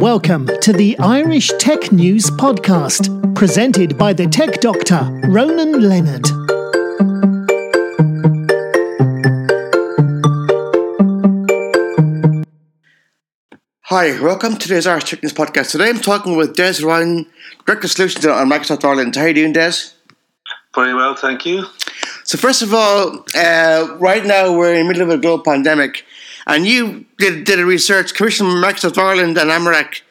Welcome to the Irish Tech News Podcast, presented by the tech doctor, Ronan Leonard. Hi, welcome to today's Irish Tech News Podcast. Today I'm talking with Des Ryan, Director of Solutions on Microsoft Ireland. How are you doing, Des? Very well, thank you. So, first of all, uh, right now we're in the middle of a global pandemic, and you did, did a research commissioned Microsoft Ireland and Amárach.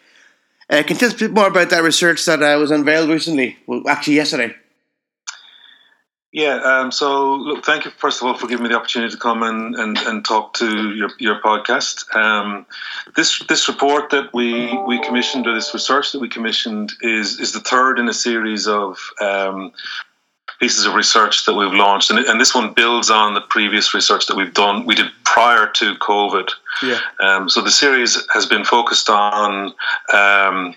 Uh, can you tell us a bit more about that research that uh, was unveiled recently? Well, actually, yesterday. Yeah, um, so look, thank you first of all for giving me the opportunity to come and, and, and talk to your, your podcast. Um, this this report that we, we commissioned, or this research that we commissioned, is is the third in a series of um, pieces of research that we've launched, and, and this one builds on the previous research that we've done. We did prior to COVID. Yeah. Um, so the series has been focused on. Um,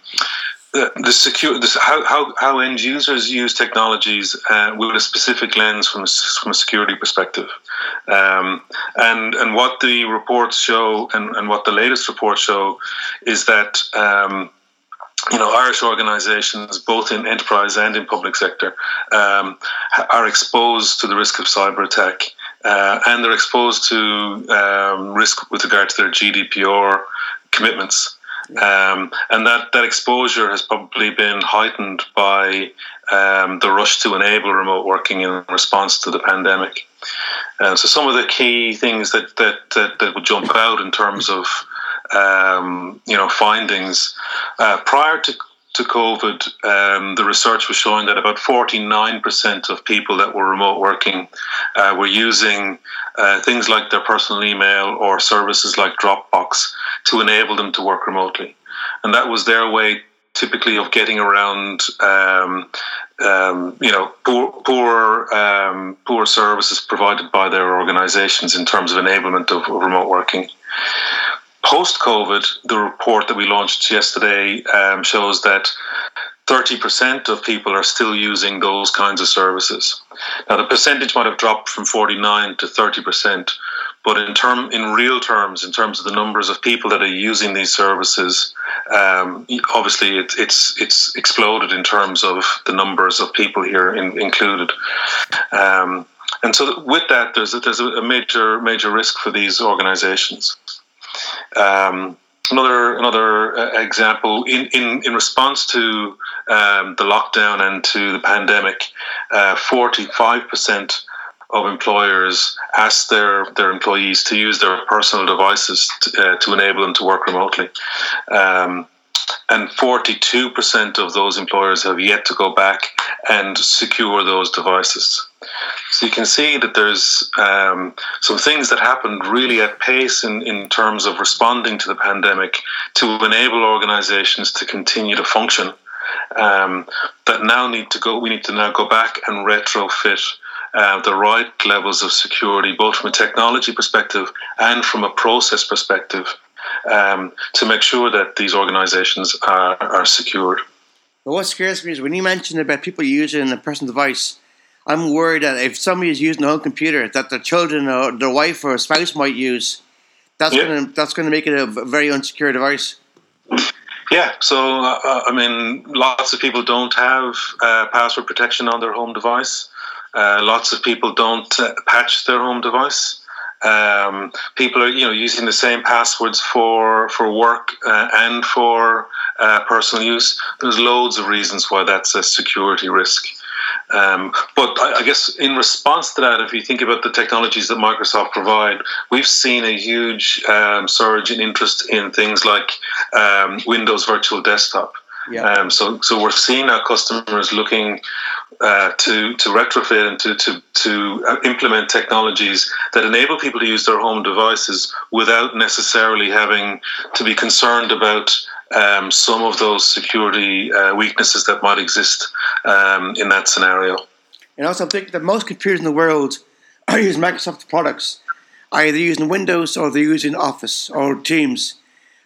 the, the secure, this, how, how, how end users use technologies uh, with a specific lens from a, from a security perspective. Um, and, and what the reports show and, and what the latest reports show is that um, you know, Irish organisations, both in enterprise and in public sector, um, are exposed to the risk of cyber attack, uh, and they're exposed to um, risk with regard to their GDPR commitments. Um, and that, that exposure has probably been heightened by um, the rush to enable remote working in response to the pandemic. Uh, so, some of the key things that, that, that, that would jump out in terms of um, you know findings uh, prior to to COVID, um, the research was showing that about 49% of people that were remote working uh, were using uh, things like their personal email or services like Dropbox to enable them to work remotely. And that was their way typically of getting around um, um, you know poor poor um, poor services provided by their organizations in terms of enablement of, of remote working post COVID, the report that we launched yesterday um, shows that 30% of people are still using those kinds of services. Now, the percentage might have dropped from 49 to 30%, but in term, in real terms, in terms of the numbers of people that are using these services, um, obviously it, it's it's exploded in terms of the numbers of people here in, included. Um, and so, with that, there's a, there's a major major risk for these organisations. Um, another another uh, example in, in, in response to um, the lockdown and to the pandemic, uh, forty five percent of employers asked their, their employees to use their personal devices to, uh, to enable them to work remotely. Um, and 42% of those employers have yet to go back and secure those devices. So you can see that there's um, some things that happened really at pace in, in terms of responding to the pandemic to enable organizations to continue to function. Um, that now need to go, we need to now go back and retrofit uh, the right levels of security, both from a technology perspective and from a process perspective, um, to make sure that these organizations are, are secured. Well, what scares me is when you mentioned about people using a personal device, I'm worried that if somebody is using a home computer that their children or their wife or spouse might use, that's yeah. going to that's to make it a very unsecure device. Yeah, so uh, I mean, lots of people don't have uh, password protection on their home device. Uh, lots of people don't uh, patch their home device. Um, people are, you know, using the same passwords for for work uh, and for uh, personal use. There's loads of reasons why that's a security risk. Um, but I, I, guess in response to that, if you think about the technologies that Microsoft provide, we've seen a huge um, surge in interest in things like um, Windows Virtual Desktop. Yeah. Um, so, so we're seeing our customers looking uh, to to retrofit and to to to uh, implement technologies that enable people to use their home devices without necessarily having to be concerned about um, some of those security uh, weaknesses that might exist um, in that scenario. And also, I think that most computers in the world are using Microsoft products, either using Windows or they're using Office or Teams.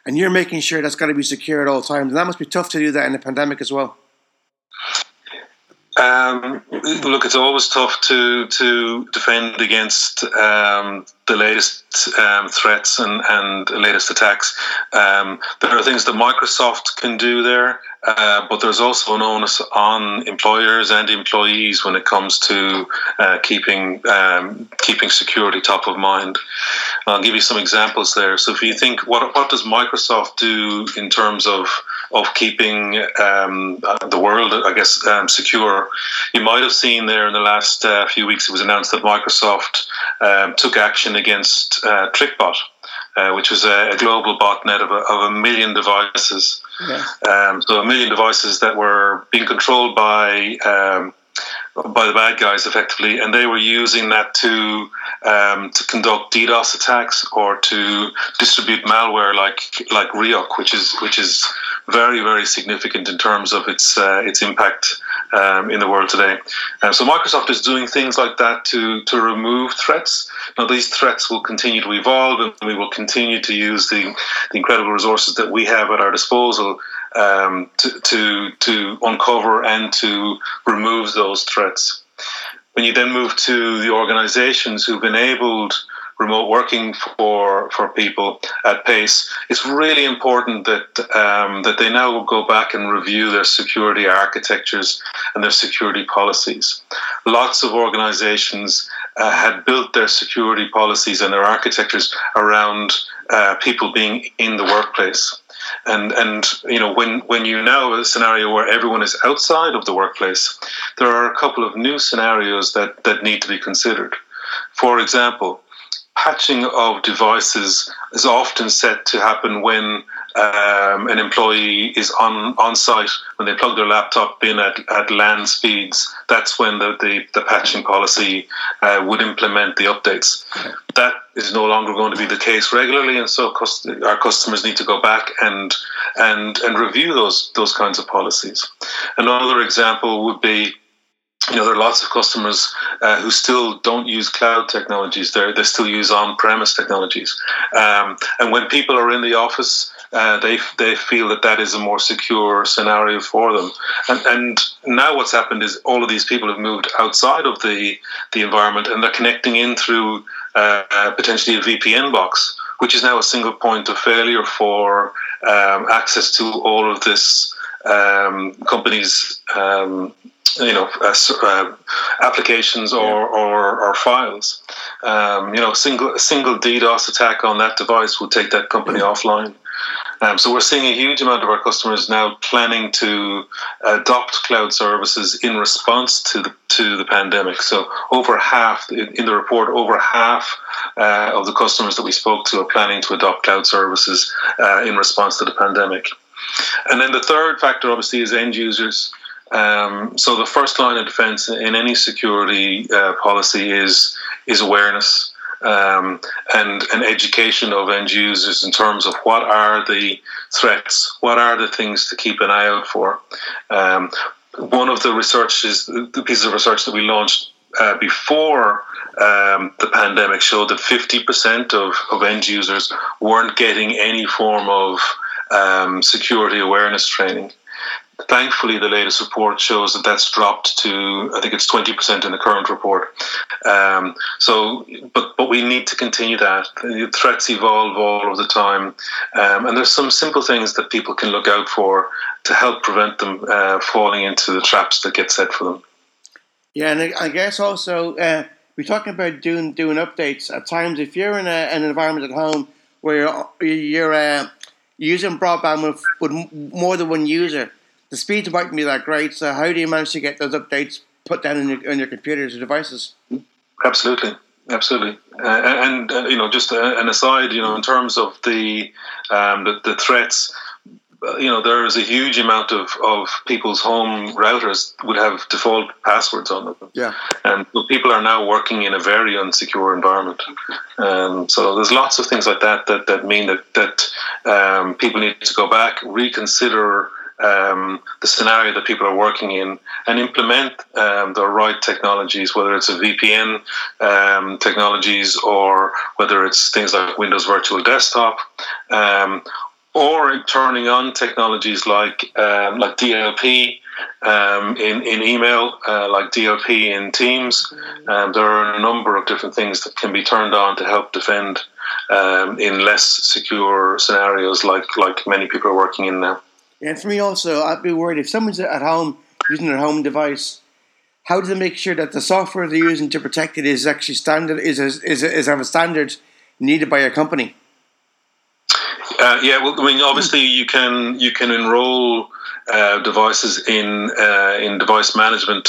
And you're making sure that's got to be secure at all times. And that must be tough to do that in a pandemic as well. Um, look, it's always tough to to defend against um, the latest um, threats and, and latest attacks. Um, there are things that Microsoft can do there, uh, but there's also an onus on employers and employees when it comes to uh, keeping um, keeping security top of mind. I'll give you some examples there. So, if you think, what what does Microsoft do in terms of of keeping um, the world, I guess, um, secure? You might have seen there in the last uh, few weeks, it was announced that Microsoft um, took action against uh, TrickBot. Uh, which was a, a, global botnet of a, of a million devices. Yeah. Um, so a million devices that were being controlled by um, by the bad guys effectively, and they were using that to um, to conduct DDoS attacks or to distribute malware like like Ryuk, which is which is very very significant in terms of its uh, its impact um, in the world today. Um, so Microsoft is doing things like that to to remove threats. Now these threats will continue to evolve, and we will continue to use the, the incredible resources that we have at our disposal um, to, to, to uncover and to remove those threats. When you then move to the organizations who've enabled remote working for for people at pace, it's really important that um, that they now go back and review their security architectures and their security policies. Lots of organizations uh, had built their security policies and their architectures around uh, people being in the workplace and and you know when when you now have a scenario where everyone is outside of the workplace, there are a couple of new scenarios that that need to be considered. For example, patching of devices is often set to happen when um, an employee is on, on site when they plug their laptop in at, at LAN speeds. That's when the, the, the patching policy uh, would implement the updates. That is no longer going to be the case regularly, and so our customers need to go back and and and review those those kinds of policies. Another example would be you know, there are lots of customers uh, who still don't use cloud technologies. They they still use on-premise technologies, um, and when people are in the office, uh, they they feel that that is a more secure scenario for them. And, and now what's happened is all of these people have moved outside of the the environment, and they're connecting in through uh, potentially a VPN box, which is now a single point of failure for um, access to all of this um, companies' um, you know uh, uh, applications or, or, or files. Um, you know, single a single DDoS attack on that device will take that company yeah. offline. Um, so we're seeing a huge amount of our customers now planning to adopt cloud services in response to the to the pandemic. So over half in the report, over half uh, of the customers that we spoke to are planning to adopt cloud services uh, in response to the pandemic. And then the third factor, obviously, is end users. Um, so the first line of defense in any security uh, policy is is awareness um, and an education of end users in terms of what are the threats, what are the things to keep an eye out for. Um, one of the researches, the pieces of research that we launched uh, before um, the pandemic showed that 50% of, of end users weren't getting any form of um, security awareness training. Thankfully, the latest report shows that that's dropped to I think it's twenty percent in the current report. Um, so, but but we need to continue that. The threats evolve all of the time, um, and there's some simple things that people can look out for to help prevent them uh, falling into the traps that get set for them. Yeah, and I guess also uh, we're talking about doing doing updates at times. If you're in a, an environment at home where you're, you're uh, using broadband with, with more than one user the speeds mightn't be that great. So how do you manage to get those updates put down on your, on your computers or devices? Absolutely. Absolutely, uh, and, uh, you know, just uh, an aside, you know, in terms of the um, the, the threats, you know, there is a huge amount of, of people's home routers would have default passwords on them. Yeah. And people are now working in a very unsecure environment. Um, so there's lots of things like that that, that mean that, that um, people need to go back, reconsider um, the scenario that people are working in and implement um, the right technologies, whether it's a VPN um, technologies or whether it's things like Windows Virtual Desktop. Or turning on technologies like um, like DLP um, in in email, uh, like DLP in Teams. Um, there are a number of different things that can be turned on to help defend um, in less secure scenarios, like like many people are working in now. And for me also, I'd be worried if someone's at home using their home device. How do they make sure that the software they're using to protect it is actually standard is is is, is of a standard needed by your company? Uh, yeah, well, I mean, obviously, you can you can enroll uh, devices in uh, in device management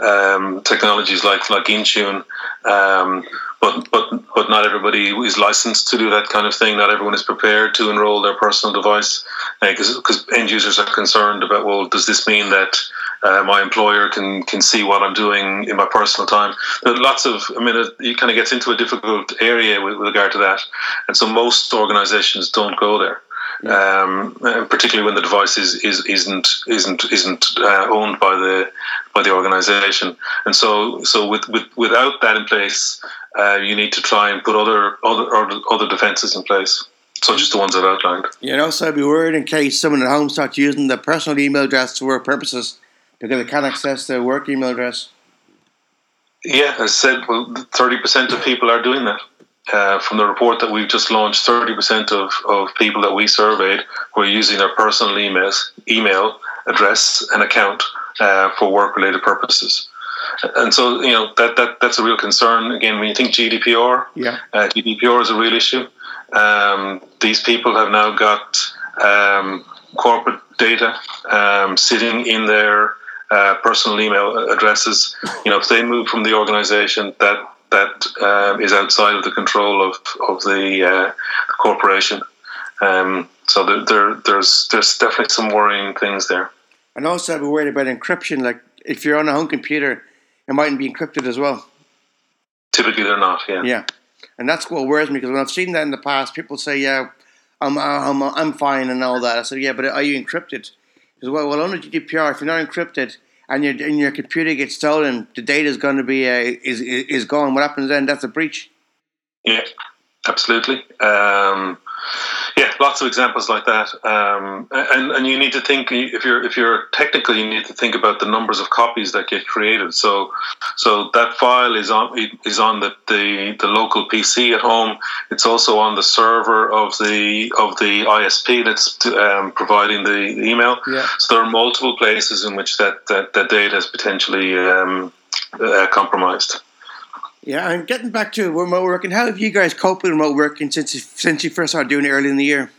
um, technologies like like Intune, um, but but but not everybody is licensed to do that kind of thing. Not everyone is prepared to enroll their personal device because because end users are concerned about well, does this mean that uh, my employer can can see what I'm doing in my personal time. There are lots of, I mean, it, it kind of gets into a difficult area with, with, regard to that, and so most organisations don't go there. Yeah. Um, particularly when the device is, is isn't isn't isn't uh, owned by the by the organisation, and so so with, with without that in place, uh, you need to try and put other other other, defences in place such as the ones I've outlined. Yeah, also be worried in case someone at home starts using the personal email address for work purposes because they can't access their work email address. Yeah, as I said, well, 30% of people are doing that. Uh, from the report that we've just launched, 30% of, of people that we surveyed were using their personal emails, email address and account uh, for work related purposes. And so, you know, that, that that's a real concern. Again, when you think GDPR, yeah. Uh, GDPR is a real issue. Um, these people have now got um, corporate data um, sitting in their uh, personal email addresses. You know, if they move from the organisation, that that um, is outside of the control of of the, uh, corporation. Um, so there, there, there's there's definitely some worrying things there. And also, I'd be worried about encryption. Like if you're on a home computer, it mightn't be encrypted as well. Typically, they're not. Yeah. Yeah, and that's what worries me because when I've seen that in the past, people say, "Yeah, I'm I'm I'm fine" and all that. I said, "Yeah, but are you encrypted?" Because well, well, under GDPR, if you're not encrypted and your and your computer gets stolen, the data is going to be uh, is is gone. What happens then? That's a breach. Yeah, absolutely. Um, yeah, lots of examples like that. Um, and and you need to think if you're if you're technical, you need to think about the numbers of copies that get created. So so that file is on is on the, the, the local PC at home. It's also on the server of the of the ISP that's um, providing the email. Yeah. So there are multiple places in which that that, that data is potentially um, uh, compromised. Yeah, and getting back to remote working, how have you guys coped with remote working since you, since you first started doing it early in the year?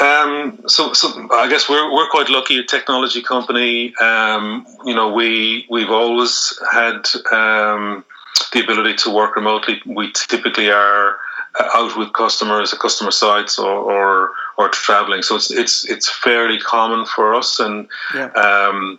Um, so, so I guess we're we're quite lucky. A technology company, um, you know, we we've always had um, the ability to work remotely. We typically are out with customers at customer sites or, or or traveling. So it's it's it's fairly common for us, and yeah. um,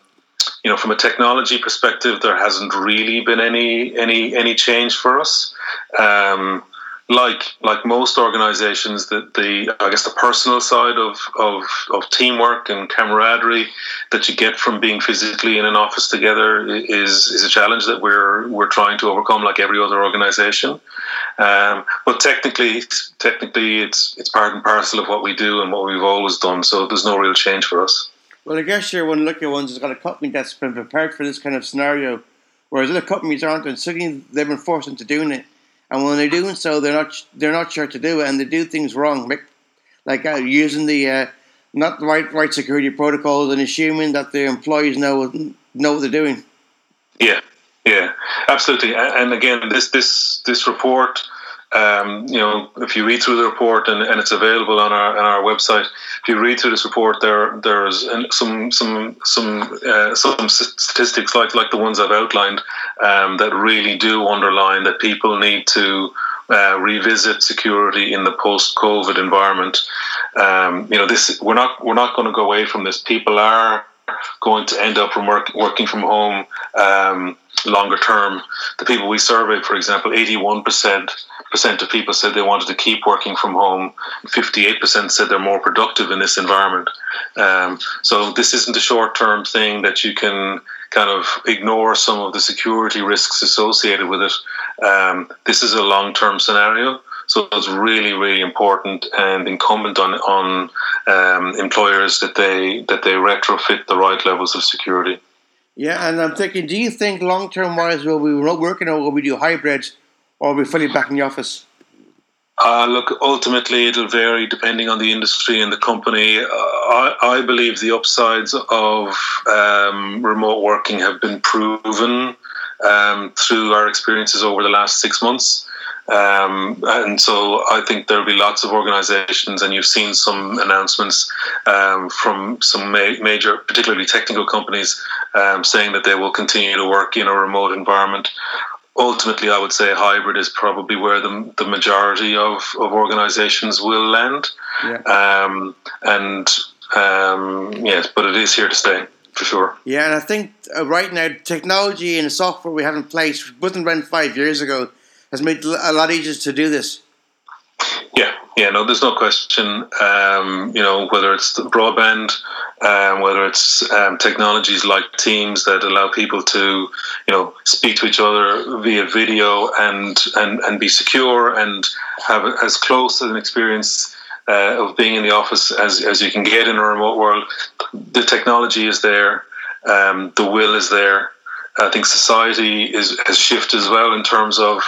you know, from a technology perspective, there hasn't really been any any any change for us. Um, like like most organizations, that the I guess the personal side of, of of teamwork and camaraderie that you get from being physically in an office together is is a challenge that we're we're trying to overcome, like every other organization. Um, but technically, technically, it's it's part and parcel of what we do and what we've always done. So there's no real change for us. Well, I guess you're one of the lucky ones who's got a company that's been prepared for this kind of scenario, whereas other companies aren't, and suddenly they've been forced into doing it. And when they're doing so, they're not they're not sure to do it, and they do things wrong, like, like uh, using the uh, not the right right security protocols and assuming that their employees know know what they're doing. Yeah, yeah, absolutely. And again, this this this report um, you know, if you read through the report and, and it's available on our on our website, if you read through this report, there there's some some some uh, some statistics like like the ones I've outlined um, that really do underline that people need to uh, revisit security in the post-COVID environment. Um, you know, this we're not we're not going to go away from this. People are going to end up from work, working from home um, longer term. The people we surveyed, for example, 81% percent of people said they wanted to keep working from home. 58% said they're more productive in this environment. Um, so this isn't a short term thing that you can kind of ignore some of the security risks associated with it. Um, this is a long term scenario. So it's really, really important and incumbent on on um, employers that they that they retrofit the right levels of security. Yeah, and I'm thinking, do you think long term wise will we remote working or will we do hybrids or we fully back in the office? Uh, look, ultimately, it'll vary depending on the industry and the company. Uh, I, I, believe the upsides of um, remote working have been proven um, through our experiences over the last six months. Um, and so I think there'll be lots of organizations, and you've seen some announcements um, from some ma- major, particularly technical companies, um, saying that they will continue to work in a remote environment ultimately, I would say hybrid is probably where the, the majority of, of organizations will land. Yeah. Um, and um, yes, but it is here to stay for sure. Yeah, and I think uh, right now, technology and the software we have in place, wasn't around five years ago, has made it a lot easier to do this. Yeah, yeah, no, there's no question. Um, you know, whether it's broadband, um, whether it's um, technologies like Teams that allow people to, you know, speak to each other via video and and and be secure and have as close an experience uh, of being in the office as as you can get in a remote world. The technology is there, um, the will is there. I think society is has shifted as well in terms of,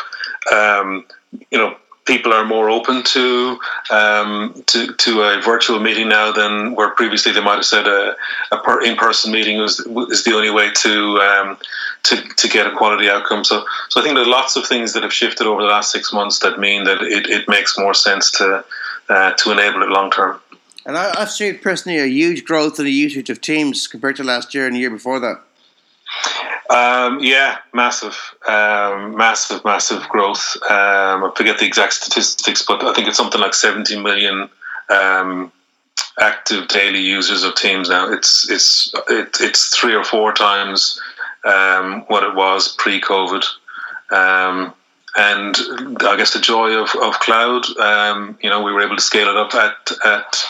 um, you know people are more open to um, to to a virtual meeting now than where previously they might have said a, a per, in-person meeting was is the only way to um, to to get a quality outcome. So so I think there's lots of things that have shifted over the last six months that mean that it, it makes more sense to uh, to enable it long term. And I, I've seen personally a huge growth in the usage of Teams compared to last year and the year before that. Um, yeah, massive, um, massive, massive growth. Um, I forget the exact statistics, but I think it's something like 70 million um, active daily users of Teams now. It's it's it, it's three or four times um, what it was pre-COVID. Um, and I guess the joy of, of cloud, you know, we were able to scale it up at at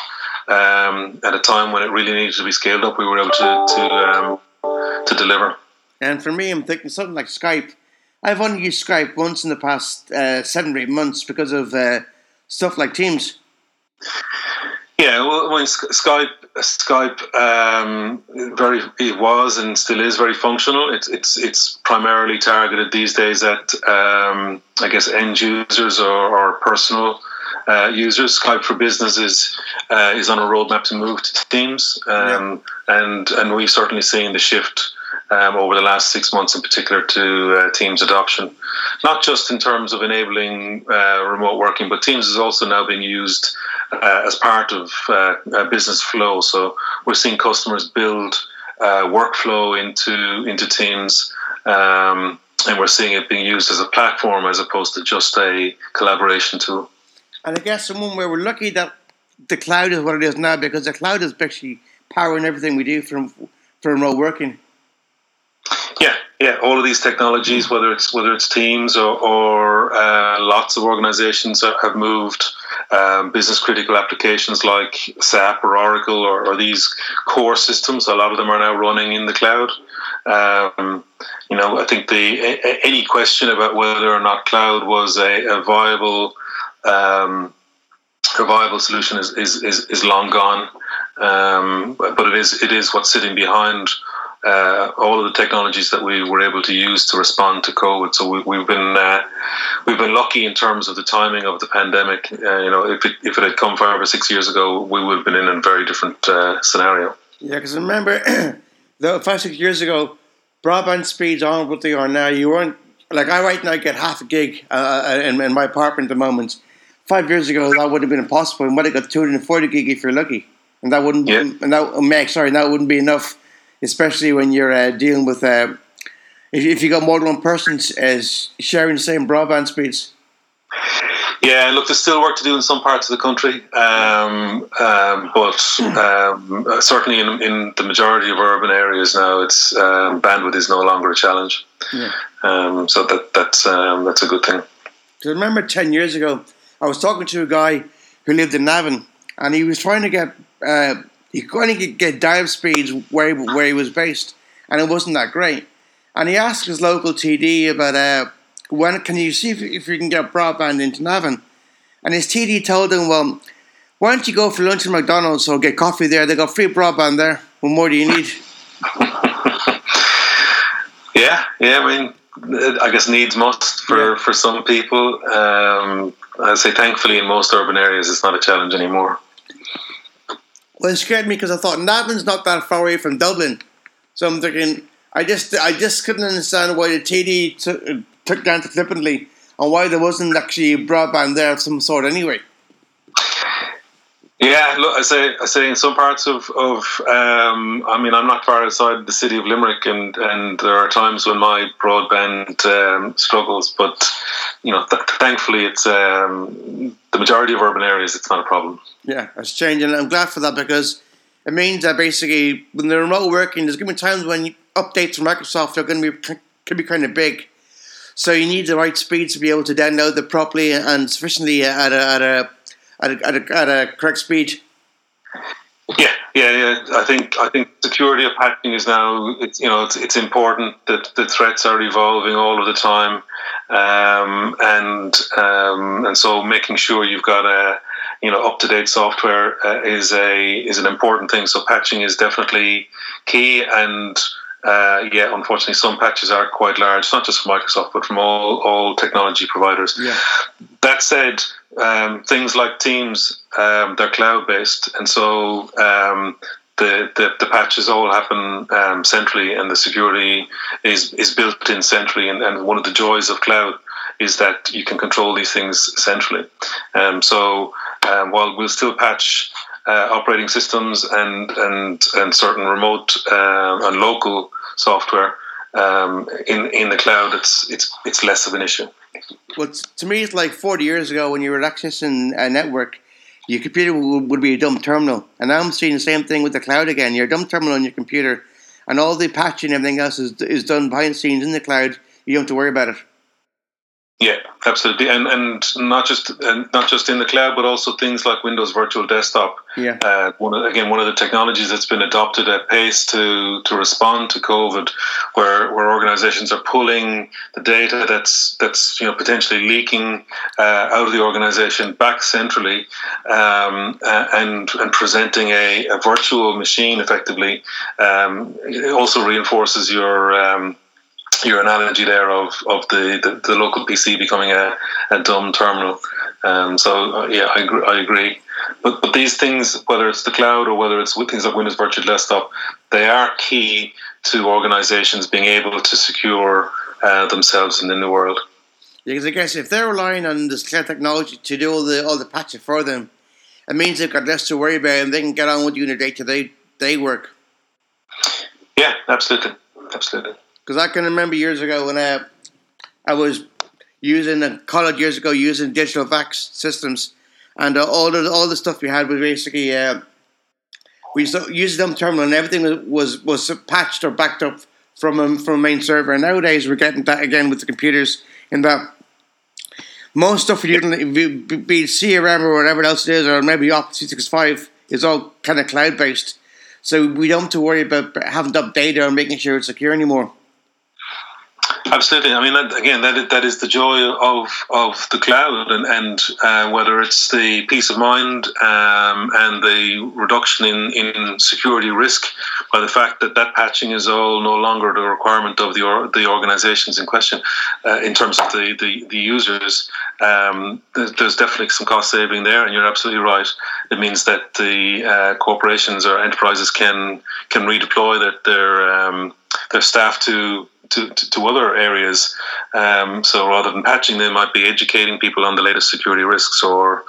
at a time when it really needed to be scaled up. We were able to to to deliver. And for me, I'm thinking something like Skype. I've only used Skype once in the past uh, seven or eight months because of uh, stuff like Teams. Yeah, well, Skype, Skype, um, very it was and still is very functional. It's it's it's primarily targeted these days at um, I guess end users or, or personal uh, users. Skype for Business is uh, is on a roadmap to move to Teams, um, yeah. and and we've certainly seen the shift um, over the last six months in particular to uh, Teams adoption, not just in terms of enabling uh, remote working, but Teams is also now being used uh, as part of uh, business flow. So we're seeing customers build uh, workflow into into Teams. Um, and we're seeing it being used as a platform as opposed to just a collaboration tool. And I guess someone where we're lucky that the cloud is what it is now because the cloud is actually powering everything we do from for remote working. Yeah, yeah. All of these technologies, whether it's whether it's Teams or, or uh, lots of organisations that have moved um, business critical applications like SAP or Oracle or, or, these core systems. A lot of them are now running in the cloud. Um, you know, I think the any question about whether or not cloud was a, a viable um, viable solution is, is, is, is long gone. Um, but it is it is what's sitting behind uh, all of the technologies that we were able to use to respond to COVID. So we, have been uh, we've been lucky in terms of the timing of the pandemic. Uh, you know, if it, if it had come five or six years ago, we would have been in a very different uh, scenario. Yeah, because remember, the five six years ago, broadband speeds aren't what they are now. You weren't like I right now get half a gig uh, uh, in, in, my apartment at the moment. Five years ago, that would have been impossible. You might have got 240 gig if you're lucky, and that wouldn't. Yeah. And that, Max, sorry, that wouldn't be enough especially when you're uh, dealing with uh, if, if you got more than one person as sharing the same broadband speeds. Yeah, look, there's still work to do in some parts of the country, um, um, but um, certainly in, in, the majority of urban areas now, it's um, bandwidth is no longer a challenge. Yeah. Um, so that that's um, that's a good thing. I remember ten years ago, I was talking to a guy who lived in Navan, and he was trying to get uh, he couldn't get, get dive speeds where he, where he was based, and it wasn't that great. And he asked his local TD about uh, when can you see if, if you can get broadband into Navan, and his TD told him, "Well, why don't you go for lunch at McDonald's or get coffee there? They got free broadband there. What more do you need?" yeah, yeah. I mean, I guess needs must for Yeah. for some people. Um, I say, thankfully, in most urban areas, it's not a challenge anymore. Well, it scared me because I thought Navan's not that far away from Dublin, so I'm thinking I just I just couldn't understand why the TD took took down to flippantly and why there wasn't actually broadband there of some sort anyway. Yeah, look, I say, I say, in some parts of, of um, I mean, I'm not far outside the city of Limerick, and, and there are times when my broadband um, struggles, but you know, th- thankfully, it's um, the majority of urban areas. It's not a problem. Yeah, it's changing. I'm glad for that because it means that basically when they're remote working, there's going to be times when updates from Microsoft are going to be can be kind of big. So you need the right speed to be able to download them properly and sufficiently at a at a at a, at a, at a correct speed. Yeah, yeah, yeah. I think I think security of patching is now. It's you know it's it's important that the threats are evolving all of the time, um, and um, and so making sure you've got a you know up to date software uh, is a is an important thing. So patching is definitely key and. Uh, yeah, unfortunately, some patches are quite large, not just from Microsoft, but from all, all technology providers. Yeah. That said, um, things like Teams, um, they're cloud based, and so um, the, the the patches all happen um, centrally, and the security is is built in centrally. And, and one of the joys of cloud is that you can control these things centrally. Um, so um, while we'll still patch. Uh, operating systems and and and certain remote uh, and local software um, in in the cloud, it's it's it's less of an issue. Well, to me, it's like 40 years ago when you were accessing a network, your computer would, be a dumb terminal. And now I'm seeing the same thing with the cloud again. You're dumb terminal on your computer, and all the patching and everything else is, is done behind the scenes in the cloud. You don't have to worry about it. Yeah, absolutely, and and not just and not just in the cloud, but also things like Windows Virtual Desktop. Yeah. Uh, one of, again, one of the technologies that's been adopted at pace to to respond to COVID, where where organisations are pulling the data that's that's you know potentially leaking uh, out of the organisation back centrally, um, uh, and and presenting a, a virtual machine effectively. Um, also reinforces your um, your analogy there of, of the, the, the local PC becoming a, a dumb terminal. Um, so uh, yeah, I I agree. But but these things, whether it's the cloud or whether it's with things like Windows Virtual Desktop, they are key to organisations being able to secure uh, themselves in the new world. Because I guess if they're relying on this cloud technology to do all the all the patching for them, it means they've got less to worry about and they can get on with doing their day to day day work. Yeah, absolutely, absolutely. Because I can remember years ago when uh, I was using a college years ago using digital VAX systems, and uh, all the all the stuff we had was basically uh, we used them terminal and everything was was patched or backed up from a, from a main server. And nowadays we're getting that again with the computers in that most stuff you're be CRM or whatever else it is, or maybe Office 365, is all kind of cloud based. So we don't have to worry about having to update or making sure it's secure anymore. Absolutely. I mean, that, again, that is, that is the joy of of the cloud, and and uh, whether it's the peace of mind um, and the reduction in, in security risk by the fact that that patching is all no longer the requirement of the or, the organisations in question uh, in terms of the the, the users. Um, there's, definitely some cost saving there, and you're absolutely right. It means that the uh, corporations or enterprises can can redeploy their their um, their staff to to, to, to, other areas. Um, so rather than patching, they might be educating people on the latest security risks or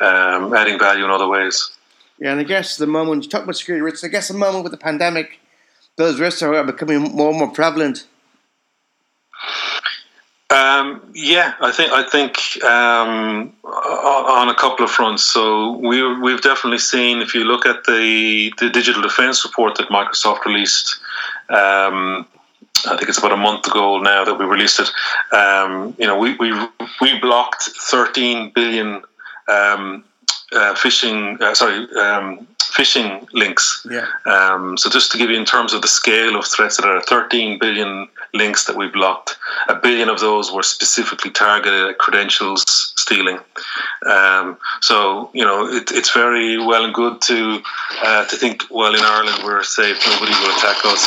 um, adding value in other ways. Yeah, and I guess the moment you talk about security risks, I guess the moment with the pandemic, those risks are becoming more and more prevalent. Um, yeah, I think I think um, on a couple of fronts. So we we've definitely seen if you look at the the digital defense report that Microsoft released. Um, I think it's about a month ago now that we released it. Um, you know, we, we we blocked 13 billion um, uh, phishing, uh, sorry, um, phishing links. Yeah. Um, so just to give you in terms of the scale of threats that are 13 billion links that we blocked, a billion of those were specifically targeted at credentials, stealing. Um, so you know it, it's very well and good to uh, to think well in Ireland we're safe, nobody will attack us.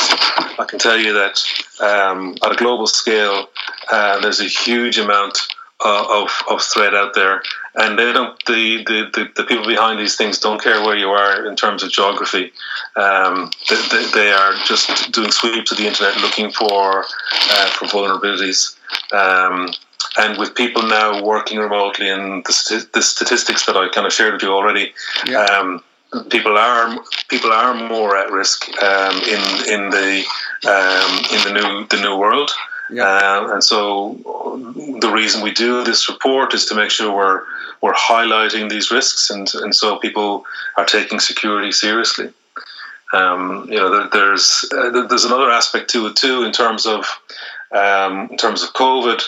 I can tell you that um, at a global scale, uh, there's a huge amount uh, of, of threat out there, and they don't. The, the, the, the, people behind these things don't care where you are in terms of geography. Um, they, they, they, are just doing sweeps of the internet looking for uh, for vulnerabilities. Um, and with people now working remotely, and the, the statistics that I kind of shared with you already. Yeah. Um, people are people are more at risk um, in in the um, in the new the new world. Yeah. Uh, and so the reason we do this report is to make sure we're we're highlighting these risks, and and so people are taking security seriously. Um, you know, there, there's uh, there's another aspect to it too in terms of um, in terms of COVID.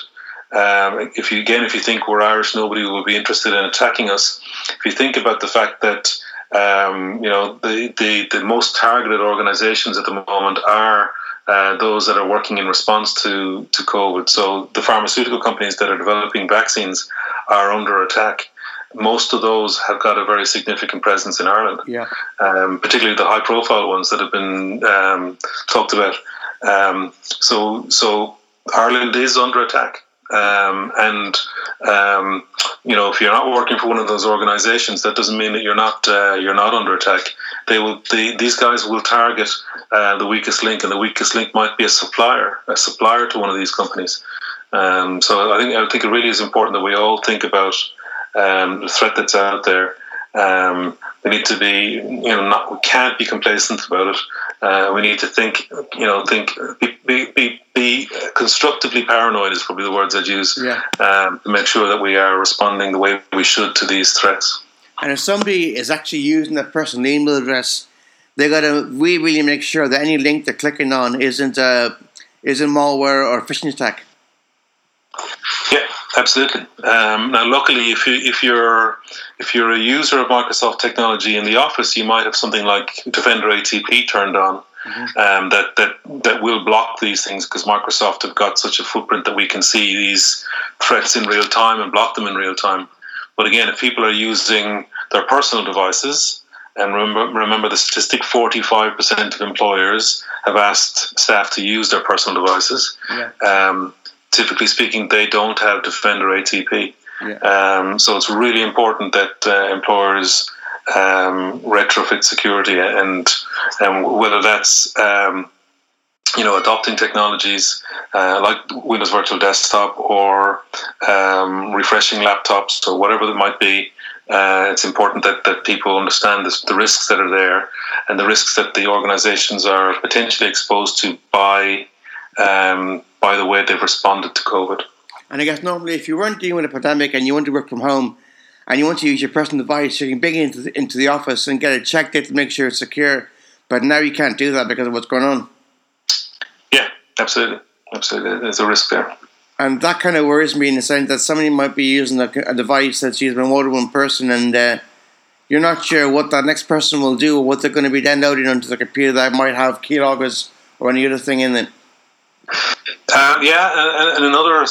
Um, if you again, if you think we're Irish, nobody will be interested in attacking us. If you think about the fact that um, you know the, the the most targeted organisations at the moment are uh, those that are working in response to, to COVID. So the pharmaceutical companies that are developing vaccines are under attack. Most of those have got a very significant presence in Ireland, yeah. um, particularly the high profile ones that have been um, talked about. Um, so, so Ireland is under attack. Um, and um, you know, if you're not working for one of those organisations, that doesn't mean that you're not uh, you're not under attack. They will. They, these guys will target uh, the weakest link, and the weakest link might be a supplier, a supplier to one of these companies. Um, so I think I think it really is important that we all think about um, the threat that's out there. Um, we need to be, you know, not we can't be complacent about it. Uh, we need to think, you know, think be, be, be, be constructively paranoid is probably the words I'd use yeah. um, to make sure that we are responding the way we should to these threats. And if somebody is actually using that personal email address, they got to really, really make sure that any link they're clicking on isn't uh, isn't malware or phishing attack. Yeah, absolutely. Um, now, luckily, if you if you're if you're a user of Microsoft technology in the office, you might have something like Defender ATP turned on. Mm-hmm. Um, that that that will block these things because Microsoft have got such a footprint that we can see these threats in real time and block them in real time. But again, if people are using their personal devices, and remember, remember the statistic 45% of employers have asked staff to use their personal devices. Yeah. Um, typically speaking, they don't have Defender ATP. Yeah. Um, so it's really important that uh, employers um, retrofit security and, and whether that's um, you know adopting technologies uh, like Windows Virtual Desktop or um, refreshing laptops or whatever it might be. Uh, it's important that, that people understand the risks that are there and the risks that the organizations are potentially exposed to by um, by the way they've responded to COVID. And I guess normally, if you weren't dealing with a pandemic and you want to work from home and you want to use your personal device, you can bring it into the, into the office and get it checked to make sure it's secure. But now you can't do that because of what's going on. Yeah, absolutely. Absolutely. There's a risk there. And that kind of worries me in the sense that somebody might be using a, a device that's used by more than one person and uh, you're not sure what that next person will do or what they're going to be downloading onto the computer that might have keyloggers or any other thing in it. Uh, yeah, and, and, another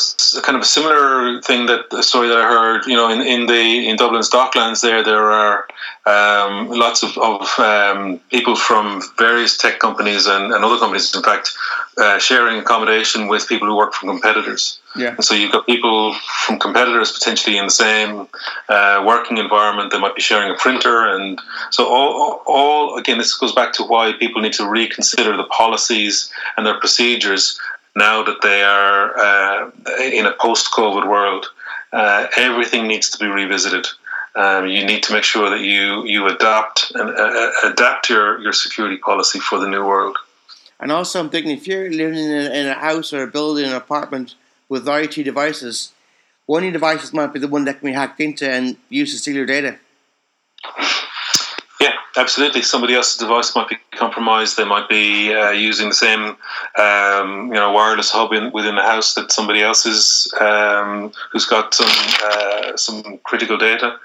kind of similar thing that story that I heard, you know, in, in the in Dublin's Docklands, there there are um, lots of, of um, people from various tech companies and, and other companies, in fact, uh, sharing accommodation with people who work from competitors. Yeah. And so you've got people from competitors potentially in the same uh, working environment. They might be sharing a printer, and so all, all again, this goes back to why people need to reconsider the policies and their procedures now that they are uh, in a post-COVID world. Uh, everything needs to be revisited. Um, you need to make sure that you you adapt and uh, adapt your, your security policy for the new world. And also, I'm thinking if you're living in a, in a house or a building, an apartment with IoT devices, one of your devices might be the one that can be hacked into and used to steal your data. Yeah, absolutely. Somebody else's device might be compromised. They might be uh, using the same, um, you know, wireless hub in, within the house that somebody else is, um, who's got some uh, some critical data.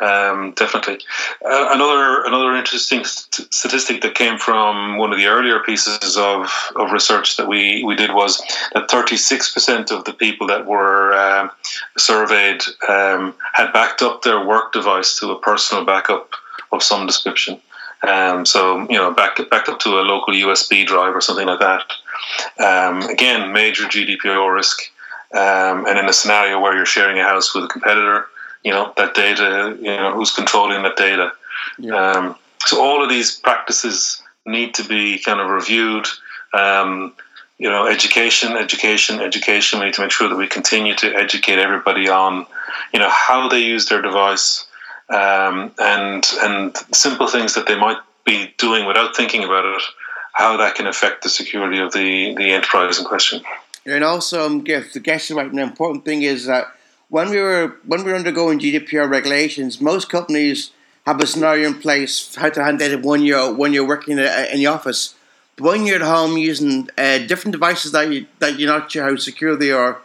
Um, definitely. Uh, another another interesting st- statistic that came from one of the earlier pieces of, of research that we, we did was that 36% of the people that were uh, surveyed um, had backed up their work device to a personal backup of some description. Um, so you know, back backed up to a local USB drive or something like that. Um, again, major GDPR risk. Um, and in a scenario where you're sharing a house with a competitor, you know that data you know who's controlling that data. Yeah. um, so all of these practices need to be kind of reviewed. Um, you know education education education. We need to make sure that we continue to educate everybody on you know how they use their device um, and and simple things that they might be doing without thinking about it how that can affect the security of the the enterprise in question. And also um, the guest right the important thing is that when we were when we were undergoing GDPR regulations, most companies have a scenario in place how to handle it when you're when you're working in the office. But when you're at home using uh, different devices that you that you're not sure how secure they are,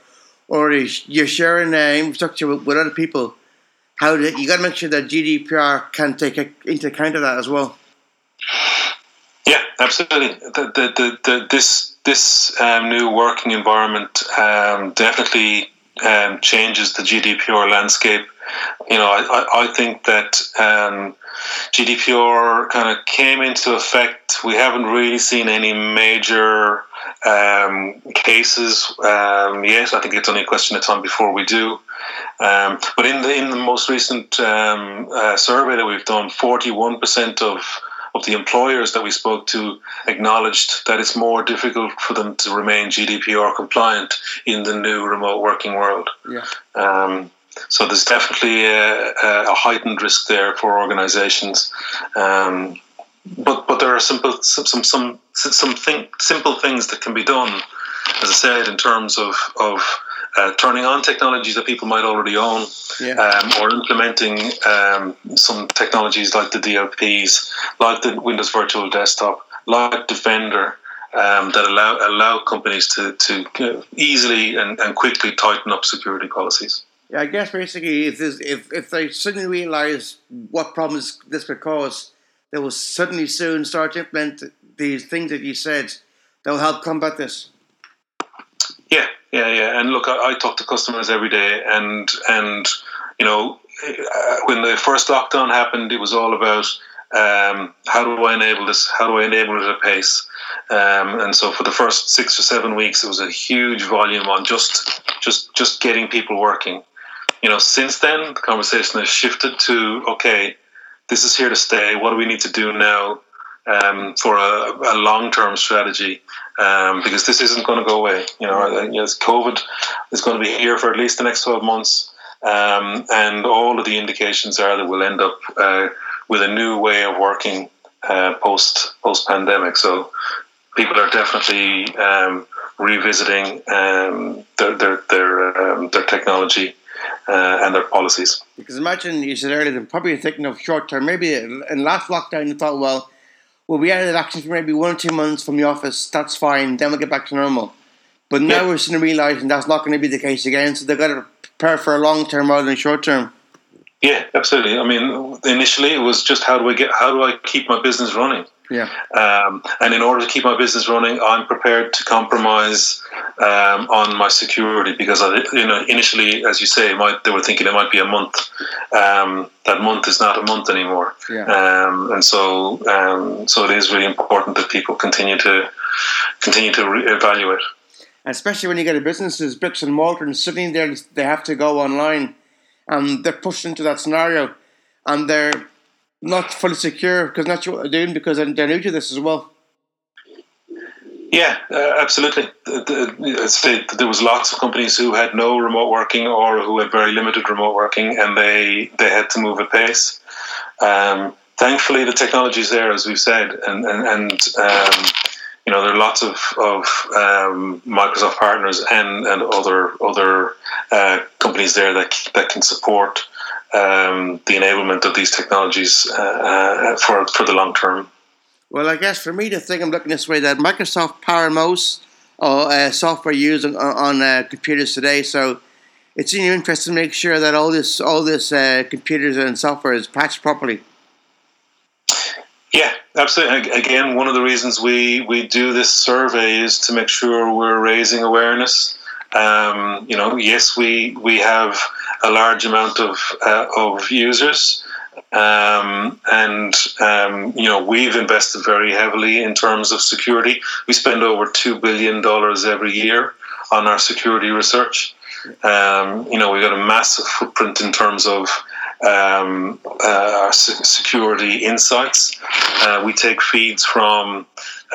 or you're sharing uh, infrastructure with, with, other people, how do, you got to make sure that GDPR can take into account of that as well. Yeah, absolutely. The, the, the this this um, new working environment um, definitely um, changes the GDPR landscape. You know, I, I think that um, GDPR kind of came into effect. We haven't really seen any major um, cases um, yet. I think it's only a question of time before we do. Um, but in the in the most recent um, uh, survey that we've done, forty one percent of of the employers that we spoke to acknowledged that it's more difficult for them to remain GDPR compliant in the new remote working world. Yeah. Um, so there's definitely a, a, heightened risk there for organisations. Um, but but there are simple some some some, some thing, simple things that can be done, as I said, in terms of of uh, turning on technologies that people might already own, yeah. um, or implementing um, some technologies like the DLPs, like the Windows Virtual Desktop, like Defender, um, that allow allow companies to to easily and, and quickly tighten up security policies. Yeah, I guess basically, if if if they suddenly realise what problems this could cause, they will suddenly soon start to implement these things that you said that will help combat this. Yeah, yeah, yeah. And look, I, I talk to customers every day, and and you know, uh, when the first lockdown happened, it was all about um, how do I enable this? How do I enable it at pace? Um, and so for the first six or seven weeks, it was a huge volume on just just just getting people working. You know, since then the conversation has shifted to okay, this is here to stay. What do we need to do now um, for a, a long term strategy? um, because this isn't going to go away. You know, yes, COVID is going to be here for at least the next 12 months. Um, and all of the indications are that we'll end up uh, with a new way of working uh, post post pandemic. So people are definitely um, revisiting um, their their their, um, their technology uh, and their policies. Because imagine you said earlier, they're probably thinking of short term. Maybe in last lockdown, you thought, well, we'll be out of action for maybe one or two months from the office. That's fine. Then we'll get back to normal. But now yeah. we're starting suddenly realizing that's not going to be the case again. So they've got to prepare for a long term rather than short term. Yeah, absolutely. I mean, initially it was just how do I get, how do I keep my business running? Yeah. Um, and in order to keep my business running, I'm prepared to compromise um, on my security because, I, you know, initially, as you say, might, they were thinking it might be a month. Um, that month is not a month anymore. Yeah. Um, and so, um, so it is really important that people continue to continue to re- evaluate. Especially when you get a businesses bricks and mortar, and suddenly they they have to go online, and they're pushed into that scenario, and they're not fully secure because not sure what they're doing because they're new to this as well. Yeah, uh, absolutely. The, the, there was lots of companies who had no remote working or who had very limited remote working, and they they had to move at pace. Um, thankfully, the technology is there, as we've said, and and, and um, you know there are lots of of um, Microsoft partners and and other other uh, companies there that that can support um, the enablement of these technologies uh, uh, for for the long term. Well, I guess for me, the thing I'm looking this way that Microsoft power most uh, software used on, on uh, computers today. So it's in your interest to make sure that all this all this uh, computers and software is patched properly. Yeah, absolutely. Again, one of the reasons we, we do this survey is to make sure we're raising awareness. Um, you know, yes, we we have a large amount of uh, of users, um, and um, you know we've invested very heavily in terms of security. We spend over two billion dollars every year on our security research. Um, you know, we've got a massive footprint in terms of um, uh, our security insights. Uh, we take feeds from,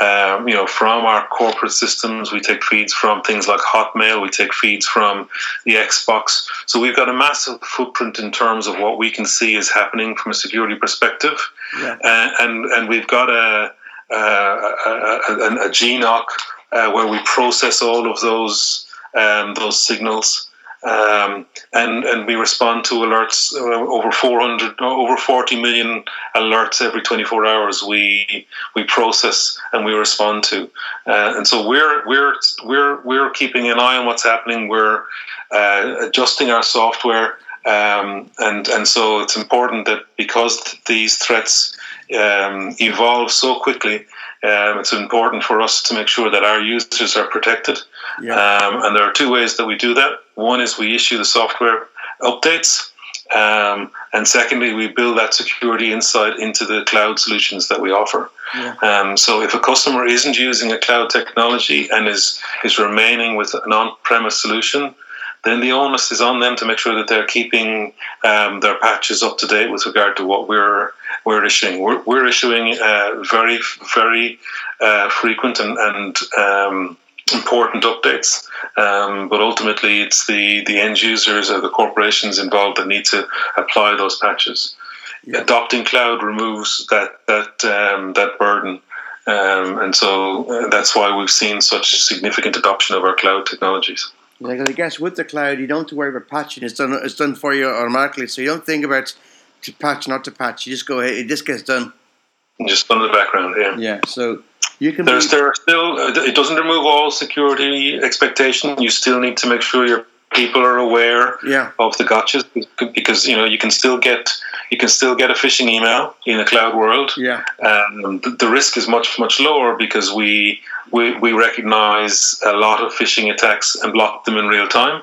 um, you know, from our corporate systems. We take feeds from things like Hotmail. We take feeds from the Xbox. So we've got a massive footprint in terms of what we can see is happening from a security perspective, yeah. uh, and and we've got a a, a, a, a GNOC uh, where we process all of those um, those signals. Um, and and we respond to alerts uh, over 400 over 40 million alerts every 24 hours we we process and we respond to. Uh, and so we're we're we're we're keeping an eye on what's happening. We're uh, adjusting our software. Um, and and so it's important that because these threats um, evolve so quickly um, it's important for us to make sure that our users are protected. Yeah. Um, and there are two ways that we do that. One is we issue the software updates. Um, and secondly, we build that security insight into the cloud solutions that we offer. Yeah. Um, so if a customer isn't using a cloud technology and is, is remaining with an on premise solution, then the onus is on them to make sure that they're keeping um, their patches up to date with regard to what we're we're issuing. We're, we're issuing uh, very very uh, frequent and, and um, important updates, um, but ultimately it's the the end users or the corporations involved that need to apply those patches. Yeah. Adopting cloud removes that that um, that burden. Um, and so uh, that's why we've seen such significant adoption of our cloud technologies. Like I guess with the cloud, you don't have to worry about patching. It's done. It's done for you automatically. So you don't think about to patch, not to patch. You just go ahead. It just gets done. Just done in the background. Yeah. Yeah. So you can. There's be, there are still. It doesn't remove all security expectation. You still need to make sure your people are aware yeah. of the gotchas because you know you can still get you can still get a phishing email in the cloud world. Yeah. Um, the, the risk is much much lower because we we, we recognize a lot of phishing attacks and block them in real time.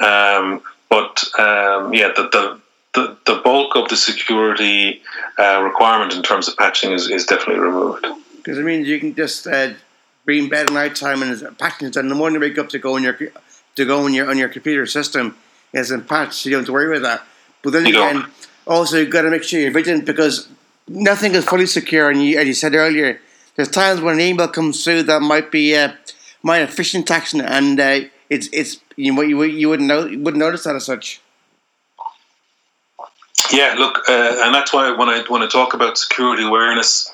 Um, but um, yeah, the, the, the, the, bulk of the security uh, requirement in terms of patching is, is definitely removed. Because it means you can just uh, be in bed at night time and patching is done. In The morning you wake up to go on your to go on your on your computer system is in patched, so you don't have to worry about that. But then you again, don't. also you've got to make sure you're vigilant because nothing is fully secure. And you, as you said earlier, there's times when an email comes through that might be uh, might have phishing tax and uh, it's it's you know, you you wouldn't know you wouldn't notice that as such. Yeah, look, uh, and that's why when I when I talk about security awareness,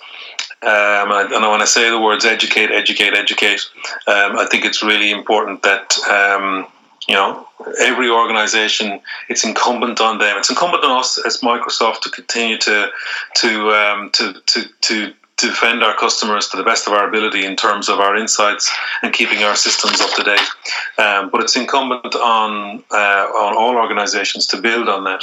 um, and, when I say the words educate, educate, educate, um, I think it's really important that um, you know every organization it's incumbent on them. It's incumbent on us as microsoft to continue to to um, to to to defend our customers to the best of our ability in terms of our insights and keeping our systems up to date. Um, but it's incumbent on uh, on all organisations to build on that.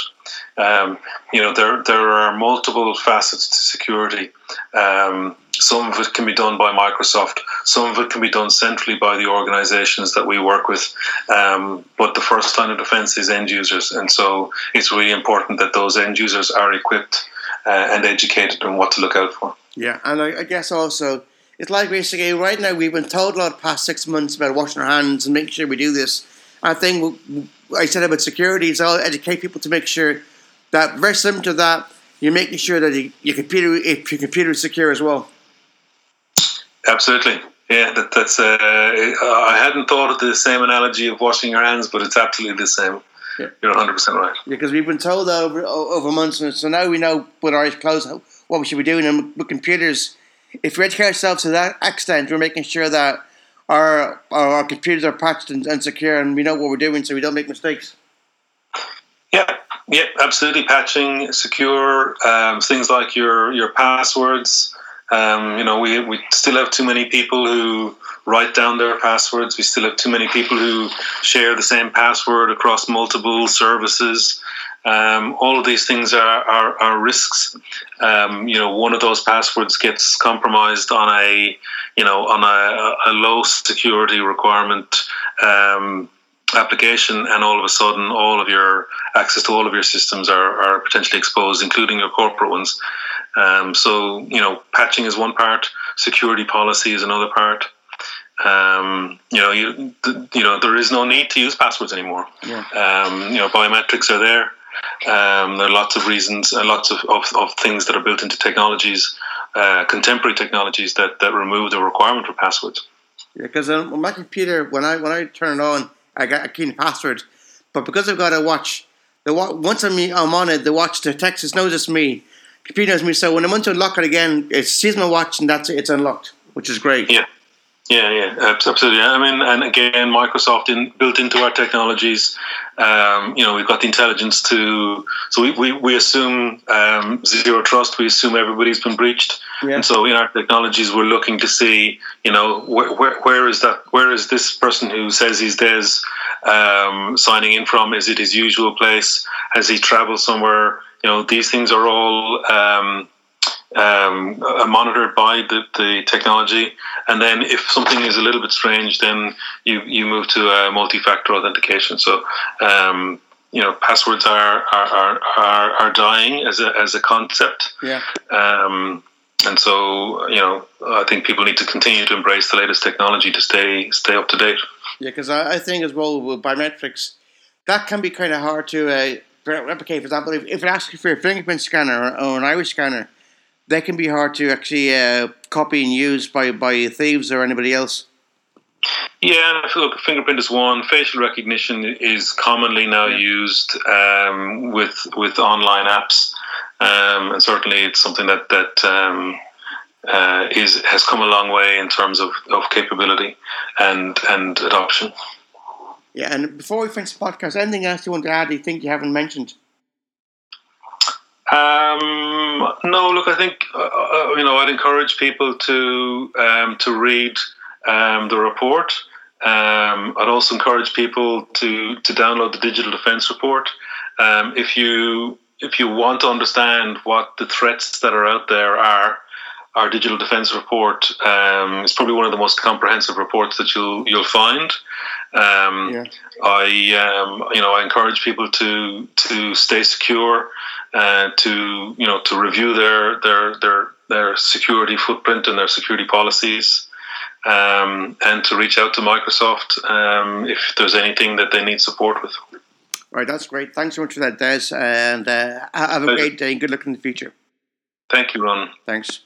Um, you know, there there are multiple facets to security. Um, some of it can be done by Microsoft. Some of it can be done centrally by the organizations that we work with. Um, but the first line of defense is end users. And so it's really important that those end users are equipped uh, and educated on what to look out for. Yeah, and I, I, guess also it's like basically right now we've been told a lot the past six months about washing our hands and making sure we do this. I think I said about security is all educate people to make sure that very similar to that you're making sure that your computer if your computer is secure as well. Absolutely. Yeah, that, that's. Uh, I hadn't thought of the same analogy of washing your hands, but it's absolutely the same. Yeah. You're 100 percent right. Because we've been told over over months, and so now we know with our eyes closed what we should be doing. And with computers, if we educate ourselves to that extent, we're making sure that our our, computers are patched and, and secure, and we know what we're doing, so we don't make mistakes. Yeah, yeah, absolutely. Patching, secure um, things like your your passwords. Um, you know, we we still have too many people who write down their passwords. We still have too many people who share the same password across multiple services. Um, all of these things are, are, are risks. Um, you know, one of those passwords gets compromised on a, you know, on a, a low security requirement um, application, and all of a sudden, all of your access to all of your systems are, are potentially exposed, including your corporate ones. Um, so, you know, patching is one part, security policy is another part. Um, you know, you you know, there is no need to use passwords anymore. Yeah. Um, you know, biometrics are there. Um, there are lots of reasons and lots of, of, of, things that are built into technologies, uh, contemporary technologies that, that remove the requirement for passwords. Yeah, because on my computer, when I when I turn it on, I get a key password, but because I've got a watch, the once I'm, I'm on it, the watch detects knows it's me, computer knows me. So when I want to unlock it again, it sees my watch and that's it, it's unlocked, which is great. Yeah. Yeah, yeah, absolutely. I mean, and again, Microsoft in, built into our technologies. Um, you know, we've got the intelligence to. So we, we, we assume um, zero trust. We assume everybody's been breached, yeah. and so in our technologies, we're looking to see, you know, where, where, where is that? Where is this person who says he's Des um, signing in from? Is it his usual place? Has he travelled somewhere? You know, these things are all. Um, uh, monitored by the, the technology. And then if something is a little bit strange, then you, you move to a multi-factor authentication. So, um, you know, passwords are, are, are, are, dying as a, as a concept. Yeah. Um, and so, you know, I think people need to continue to embrace the latest technology to stay stay up to date. Yeah, because I, I think as well with biometrics, that can be kind of hard to uh, replicate. For example, if, if it asks you for a fingerprint scanner or, or an iris scanner, they can be hard to actually uh, copy and use by, by thieves or anybody else. Yeah, look, fingerprint is one. Facial recognition is commonly now yeah. used um, with with online apps, um, and certainly it's something that that um, uh, is has come a long way in terms of, of capability and and adoption. Yeah, and before we finish the podcast, anything else you want to add? You think you haven't mentioned? Um, no, look, I think uh, uh, you know I'd encourage people to um, to read um, the report. Um, I'd also encourage people to to download the digital defence report. Um, if you if you want to understand what the threats that are out there are, our digital defence report um, is probably one of the most comprehensive reports that you'll you'll find. Um, yeah. I um, you know I encourage people to to stay secure uh, to you know to review their their their their security footprint and their security policies, um, and to reach out to Microsoft um, if there's anything that they need support with. Right, that's great. Thanks so much for that, Des, and uh, have a great day and good luck in the future. Thank you, Ron. Thanks.